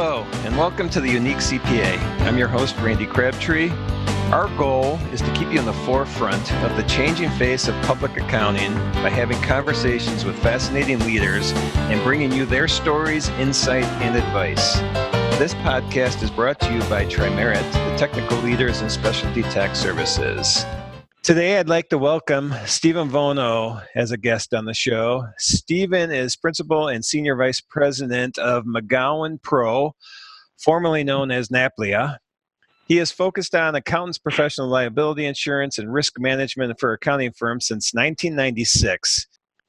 Hello, and welcome to the Unique CPA. I'm your host, Randy Crabtree. Our goal is to keep you in the forefront of the changing face of public accounting by having conversations with fascinating leaders and bringing you their stories, insight, and advice. This podcast is brought to you by Trimerit, the technical leaders in specialty tax services. Today, I'd like to welcome Stephen Vono as a guest on the show. Stephen is Principal and Senior Vice President of McGowan Pro, formerly known as NAPLIA. He has focused on accountants' professional liability insurance and risk management for accounting firms since 1996.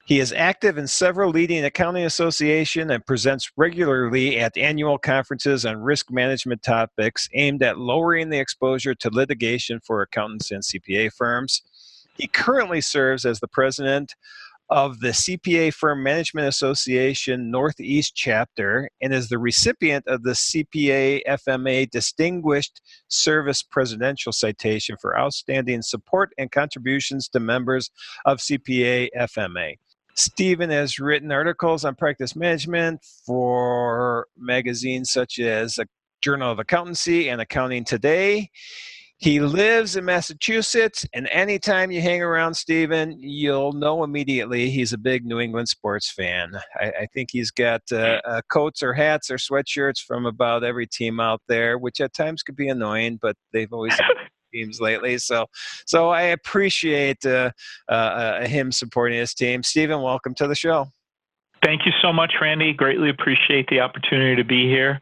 He is active in several leading accounting associations and presents regularly at annual conferences on risk management topics aimed at lowering the exposure to litigation for accountants and CPA firms. He currently serves as the president of the CPA Firm Management Association Northeast chapter and is the recipient of the CPA FMA Distinguished Service Presidential Citation for outstanding support and contributions to members of CPA FMA. Stephen has written articles on practice management for magazines such as Journal of Accountancy and Accounting Today. He lives in Massachusetts, and anytime you hang around Stephen, you'll know immediately he's a big New England sports fan. I, I think he's got uh, uh, coats or hats or sweatshirts from about every team out there, which at times could be annoying, but they've always teams lately. So, so I appreciate uh, uh, uh, him supporting his team. Stephen, welcome to the show. Thank you so much, Randy. Greatly appreciate the opportunity to be here.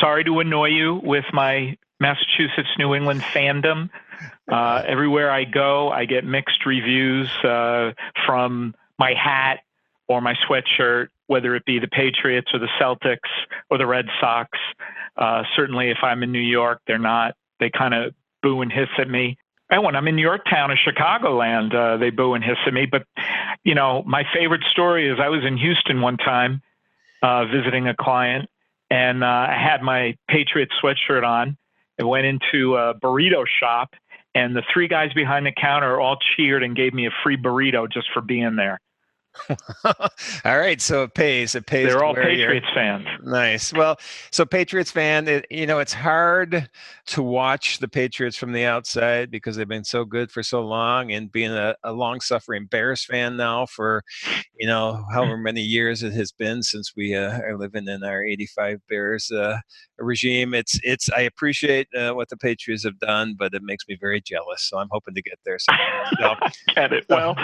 Sorry to annoy you with my Massachusetts New England fandom. Uh, everywhere I go, I get mixed reviews uh, from my hat or my sweatshirt, whether it be the Patriots or the Celtics or the Red Sox. Uh, certainly, if I'm in New York, they're not. They kind of boo and hiss at me. And when I'm in Yorktown or Chicagoland, uh, they boo and hiss at me. But, you know, my favorite story is I was in Houston one time uh, visiting a client, and uh, I had my Patriot sweatshirt on and went into a burrito shop, and the three guys behind the counter all cheered and gave me a free burrito just for being there. all right, so it pays. It pays. They're all Patriots fans. Nice. Well, so Patriots fan, it, you know, it's hard to watch the Patriots from the outside because they've been so good for so long, and being a, a long-suffering Bears fan now for, you know, however many years it has been since we uh, are living in our '85 Bears uh, regime. It's it's. I appreciate uh, what the Patriots have done, but it makes me very jealous. So I'm hoping to get there. So, Get it? Well,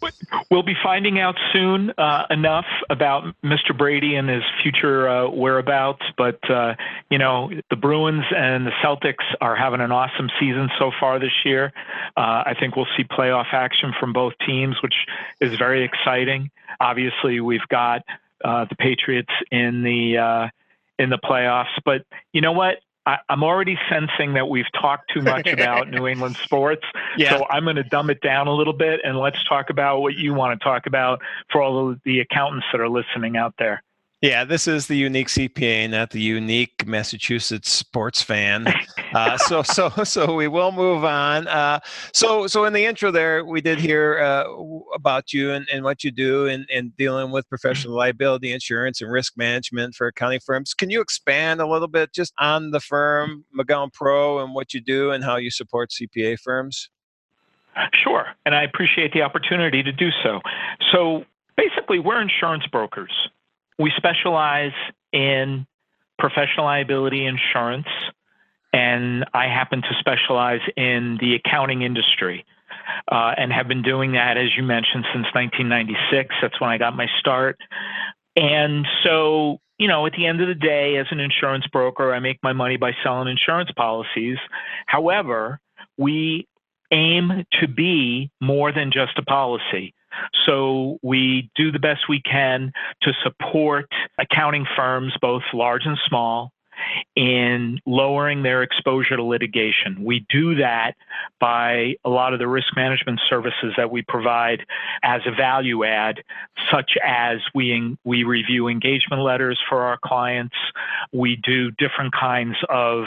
we'll be finding out out soon uh, enough about Mr. Brady and his future uh, whereabouts, but uh, you know the Bruins and the Celtics are having an awesome season so far this year. Uh, I think we'll see playoff action from both teams, which is very exciting. Obviously, we've got uh, the Patriots in the uh, in the playoffs, but you know what? I, am already sensing that we've talked too much about New England sports. Yeah. So I'm going to dumb it down a little bit and let's talk about what you want to talk about for all of the accountants that are listening out there. Yeah, this is the unique CPA, not the unique Massachusetts sports fan. Uh, so, so, so we will move on. Uh, so, so in the intro there, we did hear uh, about you and, and what you do in, in dealing with professional liability insurance and risk management for accounting firms. Can you expand a little bit just on the firm McGowan Pro and what you do and how you support CPA firms? Sure, and I appreciate the opportunity to do so. So, basically, we're insurance brokers. We specialize in professional liability insurance, and I happen to specialize in the accounting industry. Uh, and have been doing that, as you mentioned, since 1996. That's when I got my start. And so, you know, at the end of the day, as an insurance broker, I make my money by selling insurance policies. However, we aim to be more than just a policy. So we do the best we can to support accounting firms, both large and small, in lowering their exposure to litigation. We do that by a lot of the risk management services that we provide as a value add, such as we, we review engagement letters for our clients, We do different kinds of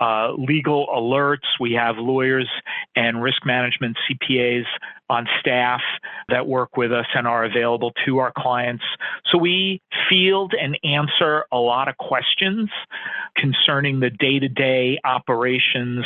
uh, legal alerts. We have lawyers and risk management CPAs on staff that work with us and are available to our clients. So we field and answer a lot of questions concerning the day to day operations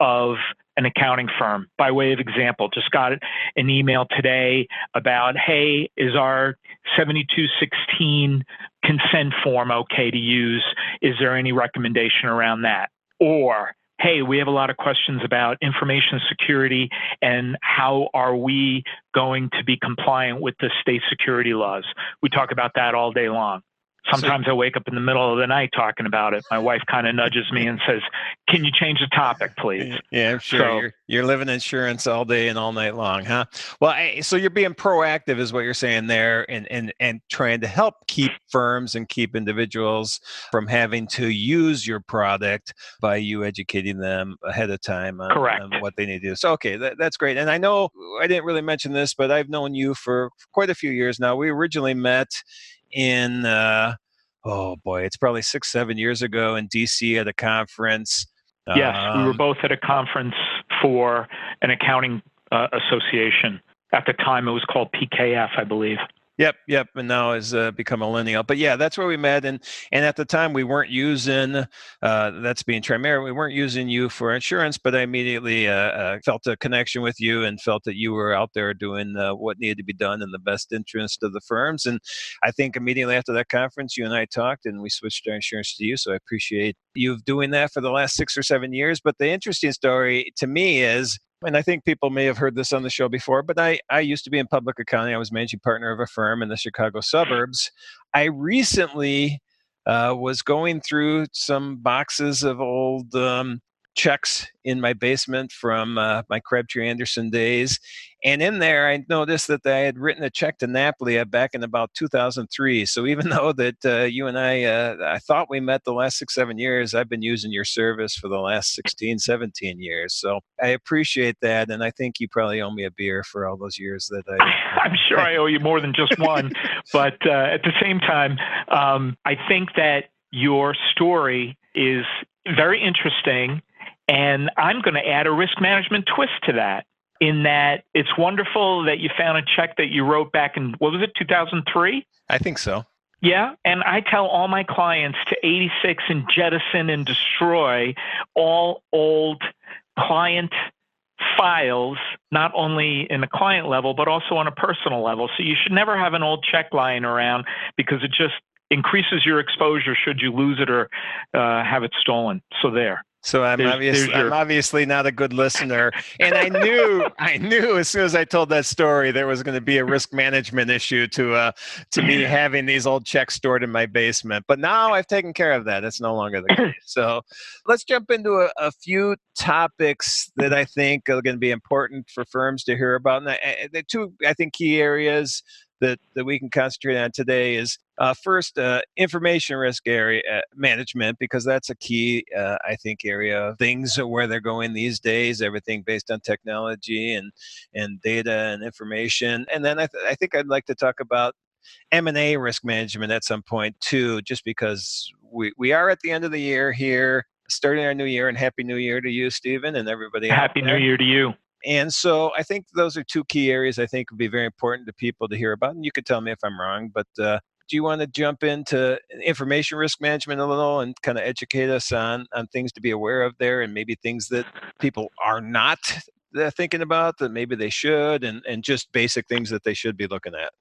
of an accounting firm. By way of example, just got an email today about, hey, is our 7216 consent form okay to use? Is there any recommendation around that? Or, hey, we have a lot of questions about information security and how are we going to be compliant with the state security laws? We talk about that all day long. Sometimes so, I wake up in the middle of the night talking about it. My wife kind of nudges me and says, "Can you change the topic, please?" Yeah, I'm sure. So, you're, you're living insurance all day and all night long, huh? Well, I, so you're being proactive, is what you're saying there, and and and trying to help keep firms and keep individuals from having to use your product by you educating them ahead of time on, on what they need to do. So, okay, that, that's great. And I know I didn't really mention this, but I've known you for quite a few years now. We originally met in uh, oh boy, it's probably six, seven years ago in DC at a conference. Yes, um, we were um, both at a conference for an accounting uh, association. At the time, it was called PKF, I believe. Yep, yep, and now has uh, become Allinial. But yeah, that's where we met, and and at the time we weren't using uh, that's being Trimerit. We weren't using you for insurance, but I immediately uh, uh, felt a connection with you and felt that you were out there doing uh, what needed to be done in the best interest of the firms. And I think immediately after that conference, you and I talked, and we switched our insurance to you. So I appreciate you doing that for the last six or seven years. But the interesting story to me is and I think people may have heard this on the show before, but I, I used to be in public accounting. I was managing partner of a firm in the Chicago suburbs. I recently uh, was going through some boxes of old um, checks in my basement from uh, my Crabtree Anderson days. And in there, I noticed that I had written a check to NAPLIA back in about 2003. So even though that uh, you and I, uh, I thought we met the last six, seven years, I've been using your service for the last 16, 17 years. So I appreciate that. And I think you probably owe me a beer for all those years that I. I'm sure I owe you more than just one. but uh, at the same time, um, I think that your story is very interesting and I'm going to add a risk management twist to that in that it's wonderful that you found a check that you wrote back in, what was it, 2003? I think so. Yeah, and I tell all my clients to 86 and jettison and destroy all old client files, not only in the client level, but also on a personal level. So you should never have an old check lying around because it just increases your exposure should you lose it or uh, have it stolen. So there. So I'm there's, obviously there's your... I'm obviously not a good listener, and I knew I knew as soon as I told that story there was going to be a risk management issue to uh to me having these old checks stored in my basement. But now I've taken care of that. It's no longer the case. So let's jump into a, a few topics that I think are going to be important for firms to hear about. And the, the two I think key areas that, that we can concentrate on today is uh, first uh, information risk area uh, management because that's a key uh, i think area of things where they're going these days everything based on technology and and data and information. And then i, th- I think i'd like to talk about m&a risk management at some point too just because we, we are at the end of the year here starting our new year and happy new year to you stephen and everybody happy new year to you and so I think those are two key areas I think would be very important to people to hear about. And you could tell me if I'm wrong, but uh, do you want to jump into information risk management a little and kind of educate us on on things to be aware of there and maybe things that people are not thinking about that maybe they should and, and just basic things that they should be looking at?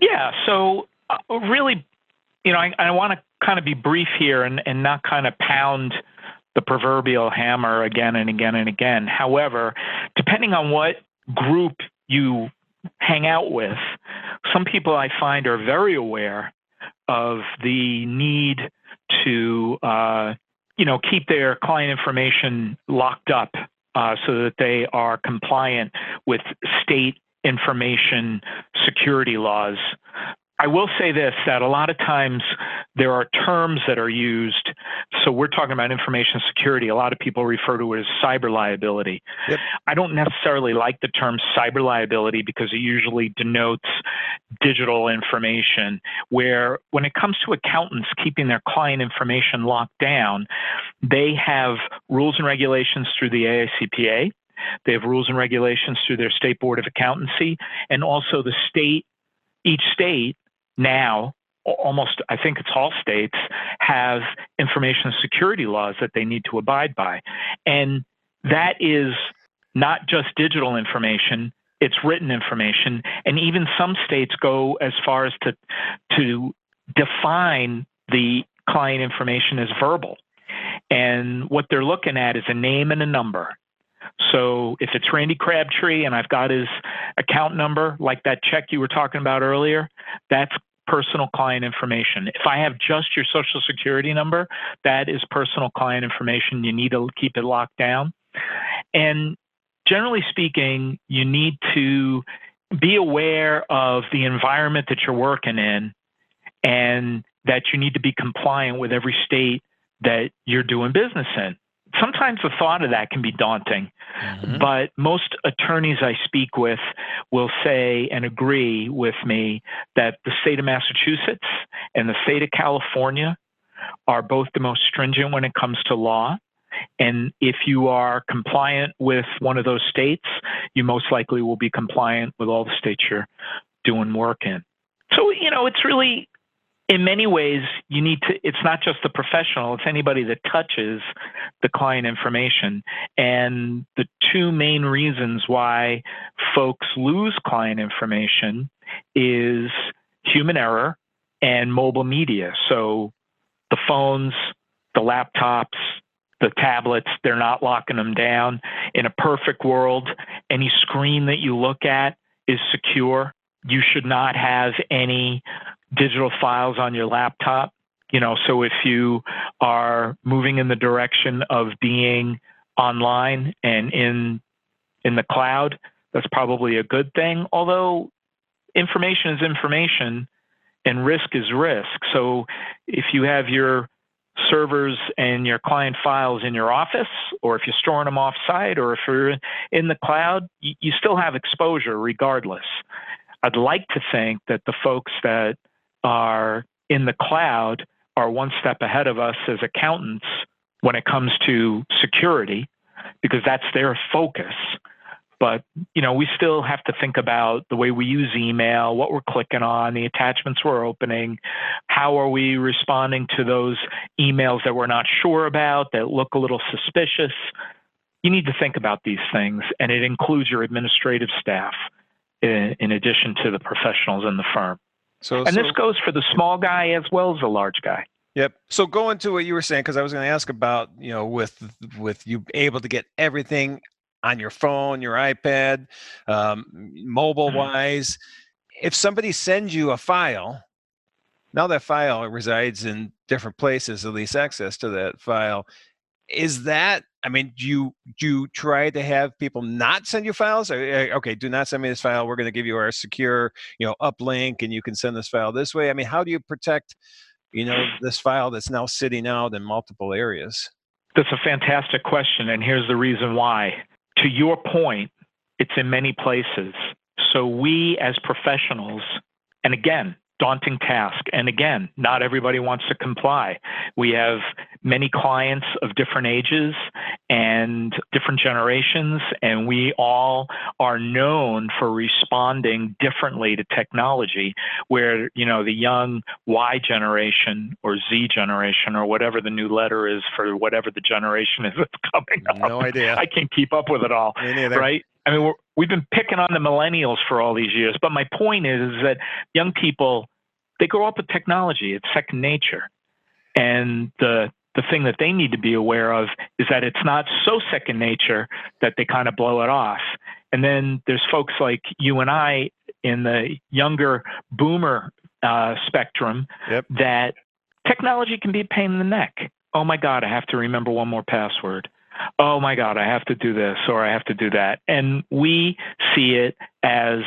Yeah. So uh, really, you know, I, I want to kind of be brief here and, and not kind of pound – the proverbial hammer again and again and again. However, depending on what group you hang out with, some people I find are very aware of the need to, uh, you know, keep their client information locked up uh, so that they are compliant with state information security laws. I will say this that a lot of times there are terms that are used. So we're talking about information security. A lot of people refer to it as cyber liability. Yep. I don't necessarily like the term cyber liability because it usually denotes digital information, where when it comes to accountants keeping their client information locked down, they have rules and regulations through the AICPA. They have rules and regulations through their state board of accountancy and also the state each state now almost i think it's all states have information security laws that they need to abide by. And that is not just digital information it's written information. And even some states go as far as to to define the client information as verbal. And what they're looking at is a name and a number. So if it's Randy Crabtree and I've got his account number, like that check you were talking about earlier, that's personal client information. If I have just your social security number, that is personal client information. You need to keep it locked down. And generally speaking, you need to be aware of the environment that you're working in and that you need to be compliant with every state that you're doing business in sometimes the thought of that can be daunting, mm-hmm. but most attorneys I speak with will say and agree with me that the state of Massachusetts and the state of California are both the most stringent when it comes to law. And if you are compliant with one of those states, you most likely will be compliant with all the states you're doing work in. So, you know, it's really in many ways, you need to, it's not just the professional, it's anybody that touches the client information. And the two main reasons why folks lose client information is human error and mobile media. So the phones, the laptops, the tablets, they're not locking them down. In a perfect world, any screen that you look at is secure. You should not have any digital files on your laptop. You know, so if you are moving in the direction of being online and in in the cloud, that's probably a good thing. Although information is information and risk is risk. So if you have your servers and your client files in your office, or if you're storing them offsite, or if you're in the cloud, you, still have exposure regardless. I'd like to think that the folks that are in the cloud are one step ahead of us as accountants when it comes to security because that's their focus. But you know we still have to think about the way we use email what we're clicking on the attachments we're opening how are we responding to those emails that we're not sure about that look a little suspicious. You need to think about these things and it includes your administrative staff in, in addition to the professionals in the firm so, and so, this goes for the small guy as well as the large guy. Yep. So going to what you were saying, because I was going to ask about, you know, with with you able to get everything on your phone, your iPad, um, mobile mm-hmm. wise. If somebody sends you a file, now that file resides in different places, at least access to that file. Is that I mean, do you do you try to have people not send you files? Eh, okay, do not send me this file. We're going to give you our secure, you know, uplink, and you can send this file this way. I mean, how do you protect, you know, this file that's now sitting out in multiple areas? That's a fantastic question, and here's the reason why. To your point, it's in many places. So we as professionals, and again, daunting task. And again, not everybody wants to comply. We have many clients of different ages and different generations, and we all are known for responding differently to technology. Where, you know, the young Y generation or Z generation or whatever the new letter is for whatever the generation is that's coming up. No idea. I can't keep up with it all. Right? I mean, we have been picking on the millennials for all these years, but my point is, is that young people they grow up with technology; it's second nature, and the the thing that they need to be aware of is that it's not so second nature that they kind of blow it off. And then there's folks like you and I in the younger boomer uh, spectrum yep. that technology can be a pain in the neck. Oh my God, I have to remember one more password oh my God, I have to do this or I have to do that. And we see it as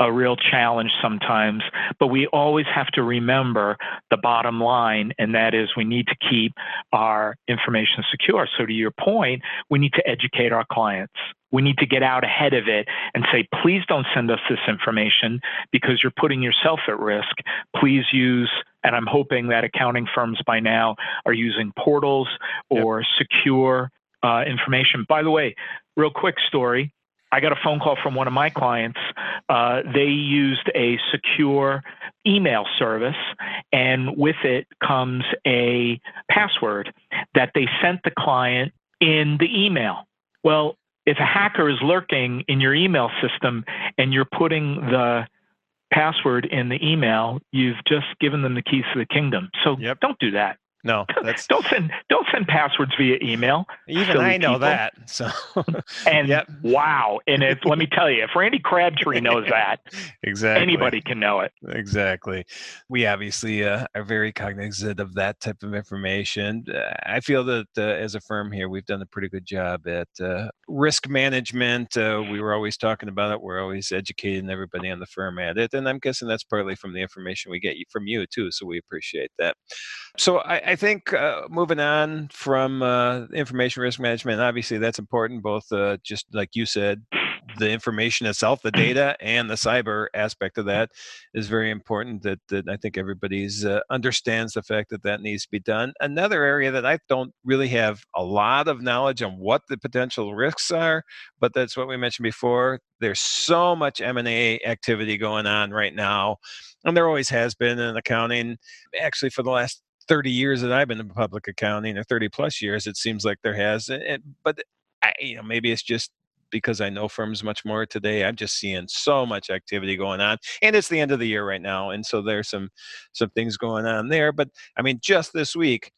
a real challenge sometimes, but we always have to remember the bottom line, and that is we need to keep our information secure. So, to your point, we need to educate our clients. We need to get out ahead of it and say, please don't send us this information because you're putting yourself at risk. Please use, and I'm hoping that accounting firms by now are using portals or yep. secure uh, information. By the way, real quick story. I got a phone call from one of my clients. Uh, they used a secure email service, and with it comes a password that they sent the client in the email. Well, if a hacker is lurking in your email system and you're putting the password in the email, you've just given them the keys to the kingdom. So yep. don't do that. No, that's don't send don't send passwords via email. Even I know people. that. So and yep. wow, and if let me tell you, if Randy Crabtree knows that, exactly, anybody can know it. Exactly. We obviously uh, are very cognizant of that type of information. Uh, I feel that uh, as a firm here, we've done a pretty good job at uh, risk management. Uh, we were always talking about it. We're always educating everybody on the firm at it, and I'm guessing that's partly from the information we get from you too. So we appreciate that. So I, I think uh, moving on from uh, information risk management, obviously that's important, both uh, just like you said, the information itself, the data, and the cyber aspect of that is very important. That, that I think everybody's uh, understands the fact that that needs to be done. Another area that I don't really have a lot of knowledge on what the potential risks are, but that's what we mentioned before. There's so much M&A activity going on right now, and there always has been in accounting. Actually, for the last 30 years that I've been in public accounting, or 30 plus years, it seems like there has. And, but I, you know, maybe it's just because I know firms much more today. I'm just seeing so much activity going on, and it's the end of the year right now, and so there's some some things going on there. But I mean, just this week,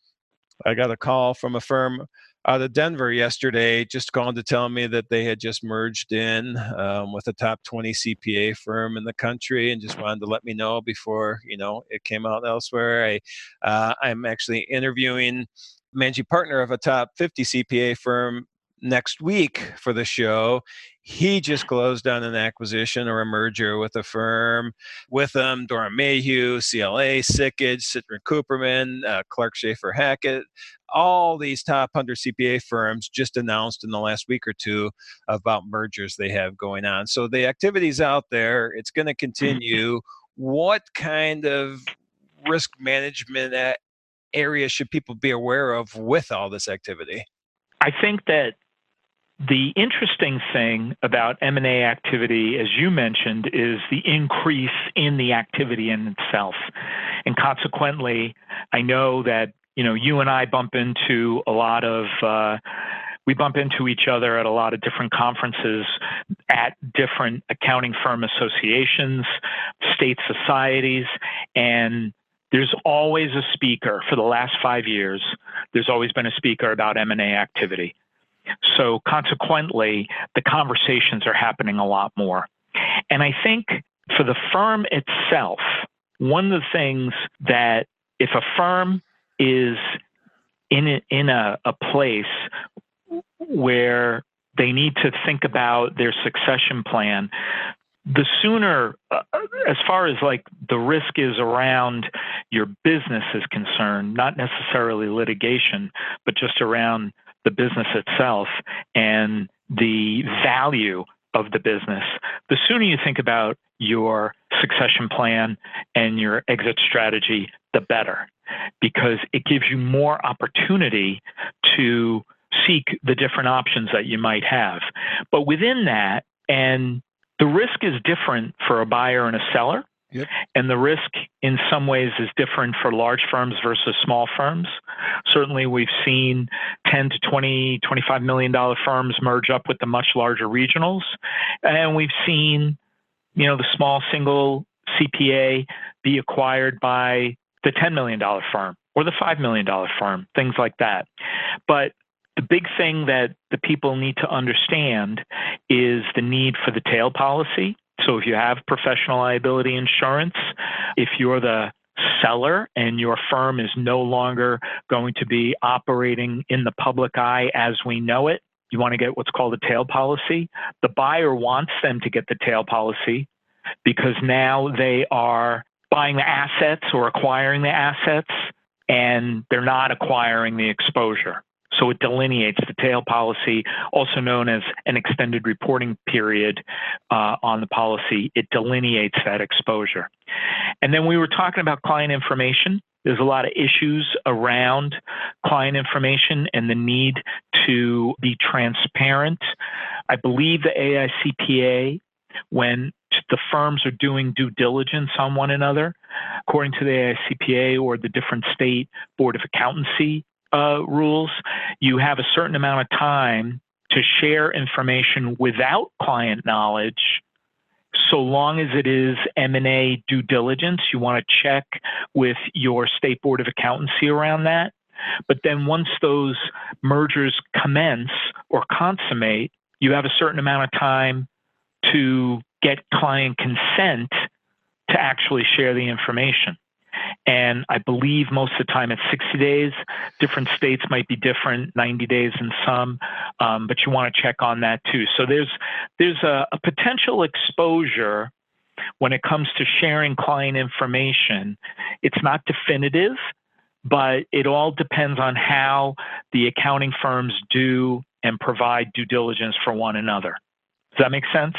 I got a call from a firm out of Denver yesterday, just calling to tell me that they had just merged in um, with a top 20 CPA firm in the country, and just wanted to let me know before you know it came out elsewhere. I uh, I'm actually interviewing managing partner of a top 50 CPA firm next week for the show. He just closed on an acquisition or a merger with a firm with them, Doeren Mayhew, CLA, Sikich, Citrin Cooperman, uh, Clark Schaefer Hackett. All these top 100 CPA firms just announced in the last week or two about mergers they have going on. So the activity's out there, it's going to mm-hmm. continue. what kind of risk management uh, area should people be aware of with all this activity? I think that the interesting thing about M&A activity, as you mentioned, is the increase in the activity in itself. And consequently, I know that, you know, you and I bump into a lot of, uh, we bump into each other at a lot of different conferences at different accounting firm associations, state societies, and there's always a speaker for the last five years. There's always been a speaker about M&A activity. So consequently, the conversations are happening a lot more. And I think for the firm itself, one of the things that if a firm is in a, in a, a place where they need to think about their succession plan, the sooner, uh, as far as like the risk is around your business is concerned, not necessarily litigation, but just around the business itself and the value of the business, the sooner you think about your succession plan and your exit strategy, the better, because it gives you more opportunity to seek the different options that you might have. But within that, and the risk is different for a buyer and a seller. Yep. And the risk in some ways is different for large firms versus small firms. Certainly, we've seen 10 to 20, 25 million dollar firms merge up with the much larger regionals. And we've seen, you know, the small single CPA be acquired by the $10 million firm or the $5 million firm, things like that. But the big thing that the people need to understand is the need for the tail policy so if you have professional liability insurance, if you're the seller and your firm is no longer going to be operating in the public eye as we know it, you want to get what's called a tail policy. The buyer wants them to get the tail policy because now they are buying the assets or acquiring the assets and they're not acquiring the exposure. So it delineates the tail policy, also known as an extended reporting period uh, on the policy. It delineates that exposure. And then we were talking about client information. There's a lot of issues around client information and the need to be transparent. I believe the AICPA, when the firms are doing due diligence on one another, according to the AICPA or the different state board of accountancy uh, rules, you have a certain amount of time to share information without client knowledge. So long as it is m&a due diligence you want to check with your state board of accountancy around that. But then once those mergers commence or consummate you have a certain amount of time to get client consent to actually share the information and I believe most of the time it's 60 days. Different states might be different, 90 days in some, um, but you want to check on that too. So there's there's a, a potential exposure when it comes to sharing client information. It's not definitive, but it all depends on how the accounting firms do and provide due diligence for one another. Does that make sense?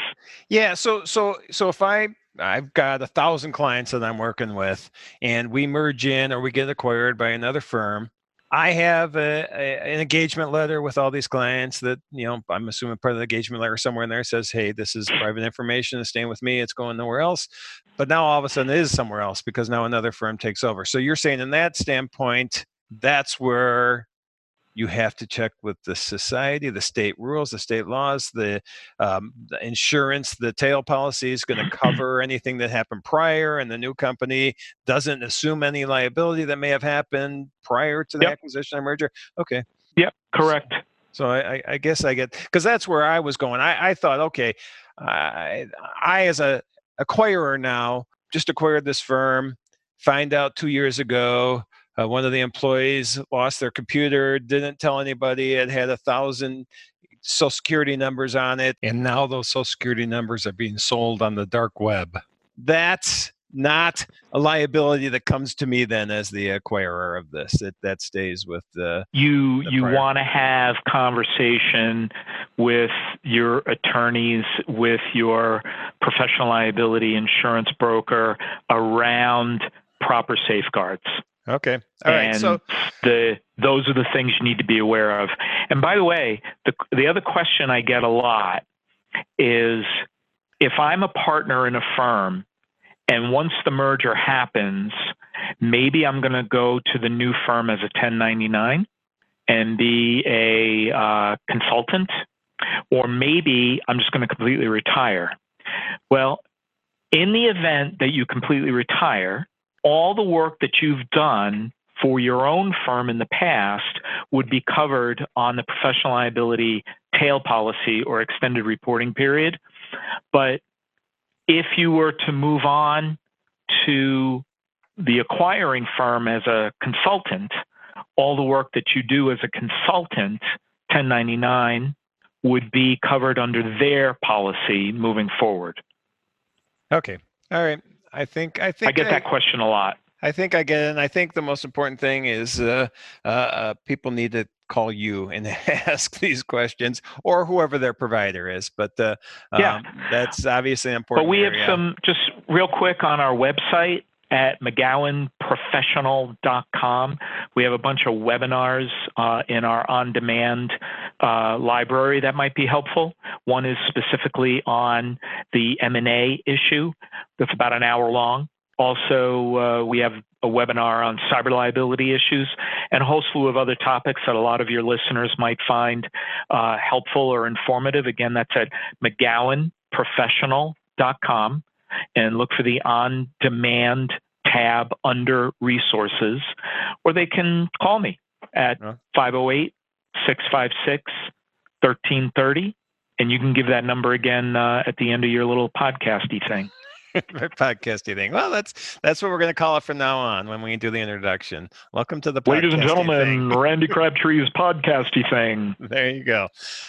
Yeah. So so so if I I've got a thousand clients that I'm working with, and we merge in or we get acquired by another firm. I have a, a, an engagement letter with all these clients that, you know, I'm assuming part of the engagement letter somewhere in there says, hey, this is private information. It's staying with me. It's going nowhere else. But now all of a sudden it is somewhere else because now another firm takes over. So you're saying in that standpoint, that's where you have to check with the society, the state rules, the state laws, the, um, the insurance, the tail policy is going to cover anything that happened prior, and the new company doesn't assume any liability that may have happened prior to the yep. acquisition or merger. Okay. Yep, correct. So I, I guess I get because that's where I was going. I, I thought, okay, I, I as a acquirer now just acquired this firm. Find out two years ago uh, one of the employees lost their computer, didn't tell anybody. It had a thousand social security numbers on it. And now those social security numbers are being sold on the dark web. That's not a liability that comes to me then as the acquirer of this that that stays with the you the you want to have conversation with your attorneys with your professional liability insurance broker around proper safeguards Okay. All and right. So the those are the things you need to be aware of. And by the way, the the other question I get a lot is if I'm a partner in a firm and once the merger happens, maybe I'm going to go to the new firm as a 1099 and be a uh, consultant, or maybe I'm just going to completely retire. Well, in the event that you completely retire, all the work that you've done for your own firm in the past would be covered on the professional liability tail policy or extended reporting period. But if you were to move on to the acquiring firm as a consultant, all the work that you do as a consultant, 1099, would be covered under their policy moving forward. Okay. All right. I think I think I get I, that question a lot. I think I get it. And I think the most important thing is uh, uh, uh, people need to call you and ask these questions or whoever their provider is. But uh, yeah, um, that's obviously important. But we area. have some just real quick on our website at mcgowanprofessional.com. We have a bunch of webinars uh, in our on demand uh, library that might be helpful. One is specifically on the M&A issue, that's about an hour long. Also, uh, we have a webinar on cyber liability issues and a whole slew of other topics that a lot of your listeners might find uh, helpful or informative. Again, that's at mcgowanprofessional.com and look for the on demand tab under resources, or they can call me at 508 656 1330. And you can give that number again uh, at the end of your little podcasty thing. podcasty thing. Well, that's that's what we're going to call it from now on when we do the introduction. Welcome to the ladies and gentlemen. Randy Crabtree's podcasty thing. There you go.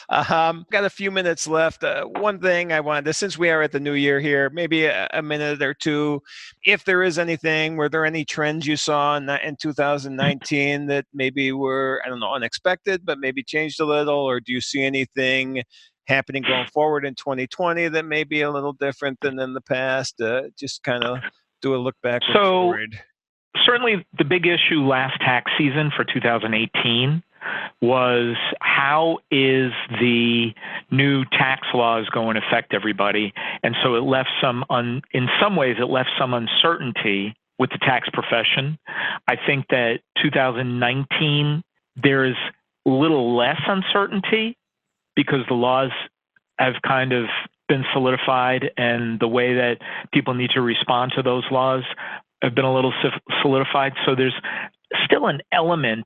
Um, got a few minutes left. Uh, one thing I wanted, to, since we are at the new year here, maybe a, a, minute or two. If there is anything, were there any trends you saw in, in 2019 that maybe were I don't know unexpected, but maybe changed a little, or do you see anything? Happening going forward in 2020 that may be a little different than in the past? Uh, just kind of do a look back. So, forward. certainly the big issue last tax season for 2018 was how is the new tax laws going to affect everybody? And so it left some, un, in some ways, it left some uncertainty with the tax profession. I think that 2019, there is little less uncertainty because the laws have kind of been solidified and the way that people need to respond to those laws have been a little solidified. So there's still an element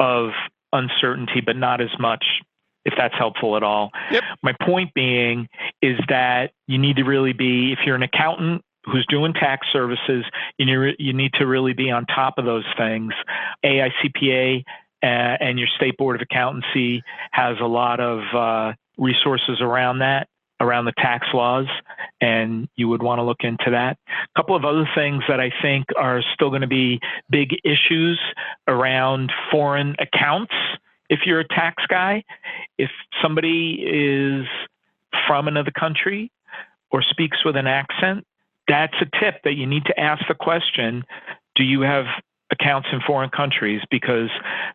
of uncertainty, but not as much, if that's helpful at all. Yep. My point being is that you need to really be, if you're an accountant who's doing tax services, you you need to really be on top of those things. AICPA and your state board of accountancy has a lot of uh, resources around that around the tax laws and you would want to look into that. A couple of other things that i think are still going to be big issues around foreign accounts if you're a tax guy if somebody is from another country or speaks with an accent that's a tip that you need to ask the question do you have accounts in foreign countries because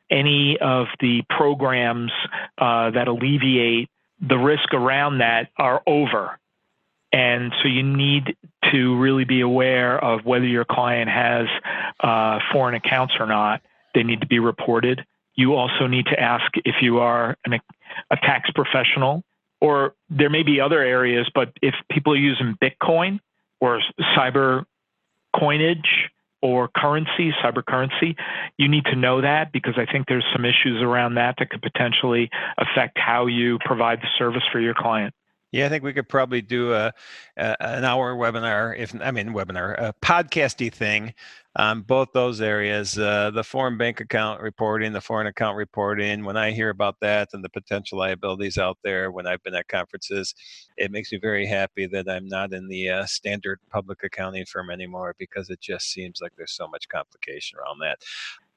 any of the programs uh, that alleviate the risk around that are over. And so you need to really be aware of whether your client has uh, foreign accounts or not. They need to be reported. You also need to ask if you are an, a tax professional, or there may be other areas, but if people are using Bitcoin or cyber coinage, or currency, cyber currency, you need to know that because I think there's some issues around that that could potentially affect how you provide the service for your client. Yeah, I think we could probably do a, a an hour webinar, if I mean webinar, a podcasty thing on both those areas. Uh, the foreign bank account reporting, the foreign account reporting. When I hear about that and the potential liabilities out there, when I've been at conferences, it makes me very happy that I'm not in the uh, standard public accounting firm anymore because it just seems like there's so much complication around that.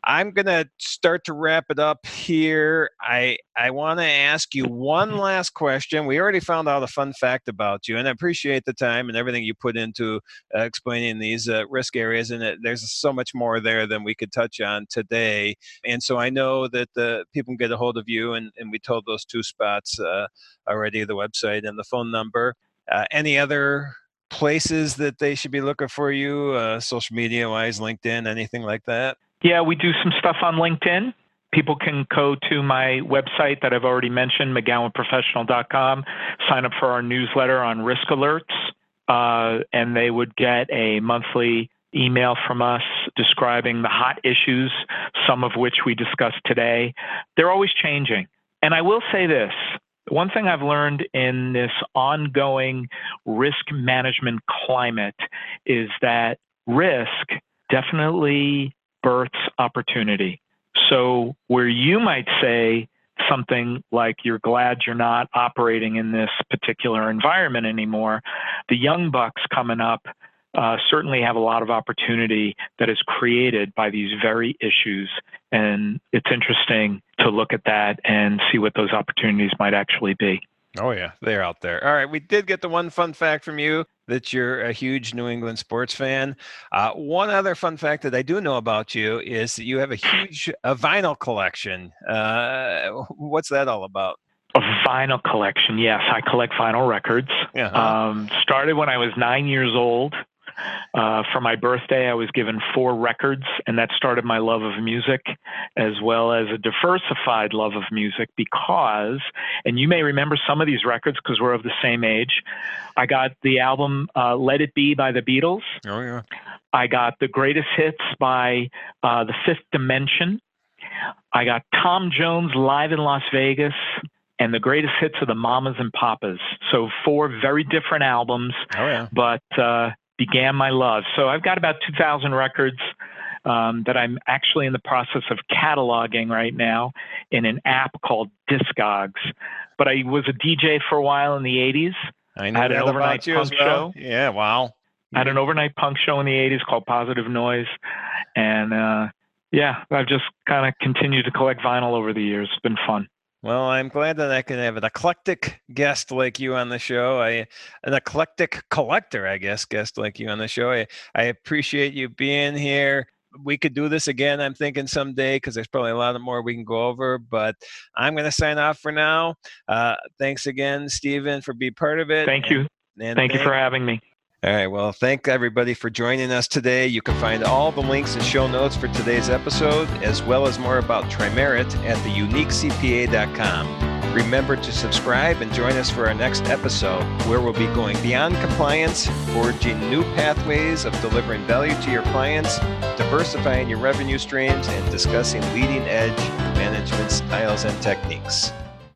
I'm going to start to wrap it up here. I I want to ask you one last question. We already found out a fun fact about you, and I appreciate the time and everything you put into uh, explaining these uh, risk areas. And it, there's so much more there than we could touch on today. And so I know that the people can get a hold of you, and, and we told those two spots uh, already: the website and the phone number. Uh, any other places that they should be looking for you, uh, social media wise, LinkedIn, anything like that? Yeah, we do some stuff on LinkedIn. People can go to my website that I've already mentioned, McGowanprofessional.com, sign up for our newsletter on risk alerts, uh, and they would get a monthly email from us describing the hot issues, some of which we discussed today. They're always changing. And I will say this one thing I've learned in this ongoing risk management climate is that risk definitely births opportunity. So, where you might say something like you're glad you're not operating in this particular environment anymore, the young bucks coming up uh, certainly have a lot of opportunity that is created by these very issues. And it's interesting to look at that and see what those opportunities might actually be. Oh, yeah, they're out there. All right, we did get the one fun fact from you that you're a huge New England sports fan. Uh, one other fun fact that I do know about you is that you have a huge a vinyl collection. Uh, what's that all about? A vinyl collection, yes. I collect vinyl records. Uh-huh. Um, started when I was nine years old. Uh, for my birthday, I was given four records, and that started my love of music as well as a diversified love of music because, and you may remember some of these records because we're of the same age. I got the album uh, Let It Be by the Beatles. Oh, yeah. I got the greatest hits by uh, The Fifth Dimension. I got Tom Jones live in Las Vegas and the greatest hits of the Mamas and Papas. So four very different albums. Oh, yeah. But uh, began my love. So I've got about 2,000 records um, that I'm actually in the process of cataloging right now in an app called Discogs. But I was a DJ for a while in the 80s. I know had an overnight punk well. show. Yeah, wow. I had an overnight punk show in the 80s called Positive Noise. And uh, yeah, I've just kind of continued to collect vinyl over the years. It's been fun. Well, I'm glad that I can have an eclectic guest like you on the show. I an eclectic collector, I guess, guest like you on the show. I, I appreciate you being here we could do this again. I'm thinking someday because there's probably a lot more we can go over. But I'm going to sign off for now. Uh, thanks again, Stephen, for being part of it. Thank you. And thank, thank you for having me. All right. Well, thank everybody for joining us today. You can find all the links and show notes for today's episode, as well as more about Trimerit at theuniquecpa.com. Remember to subscribe and join us for our next episode, where we'll be going beyond compliance, forging new pathways of delivering value to your clients, diversifying your revenue streams, and discussing leading edge management styles and techniques.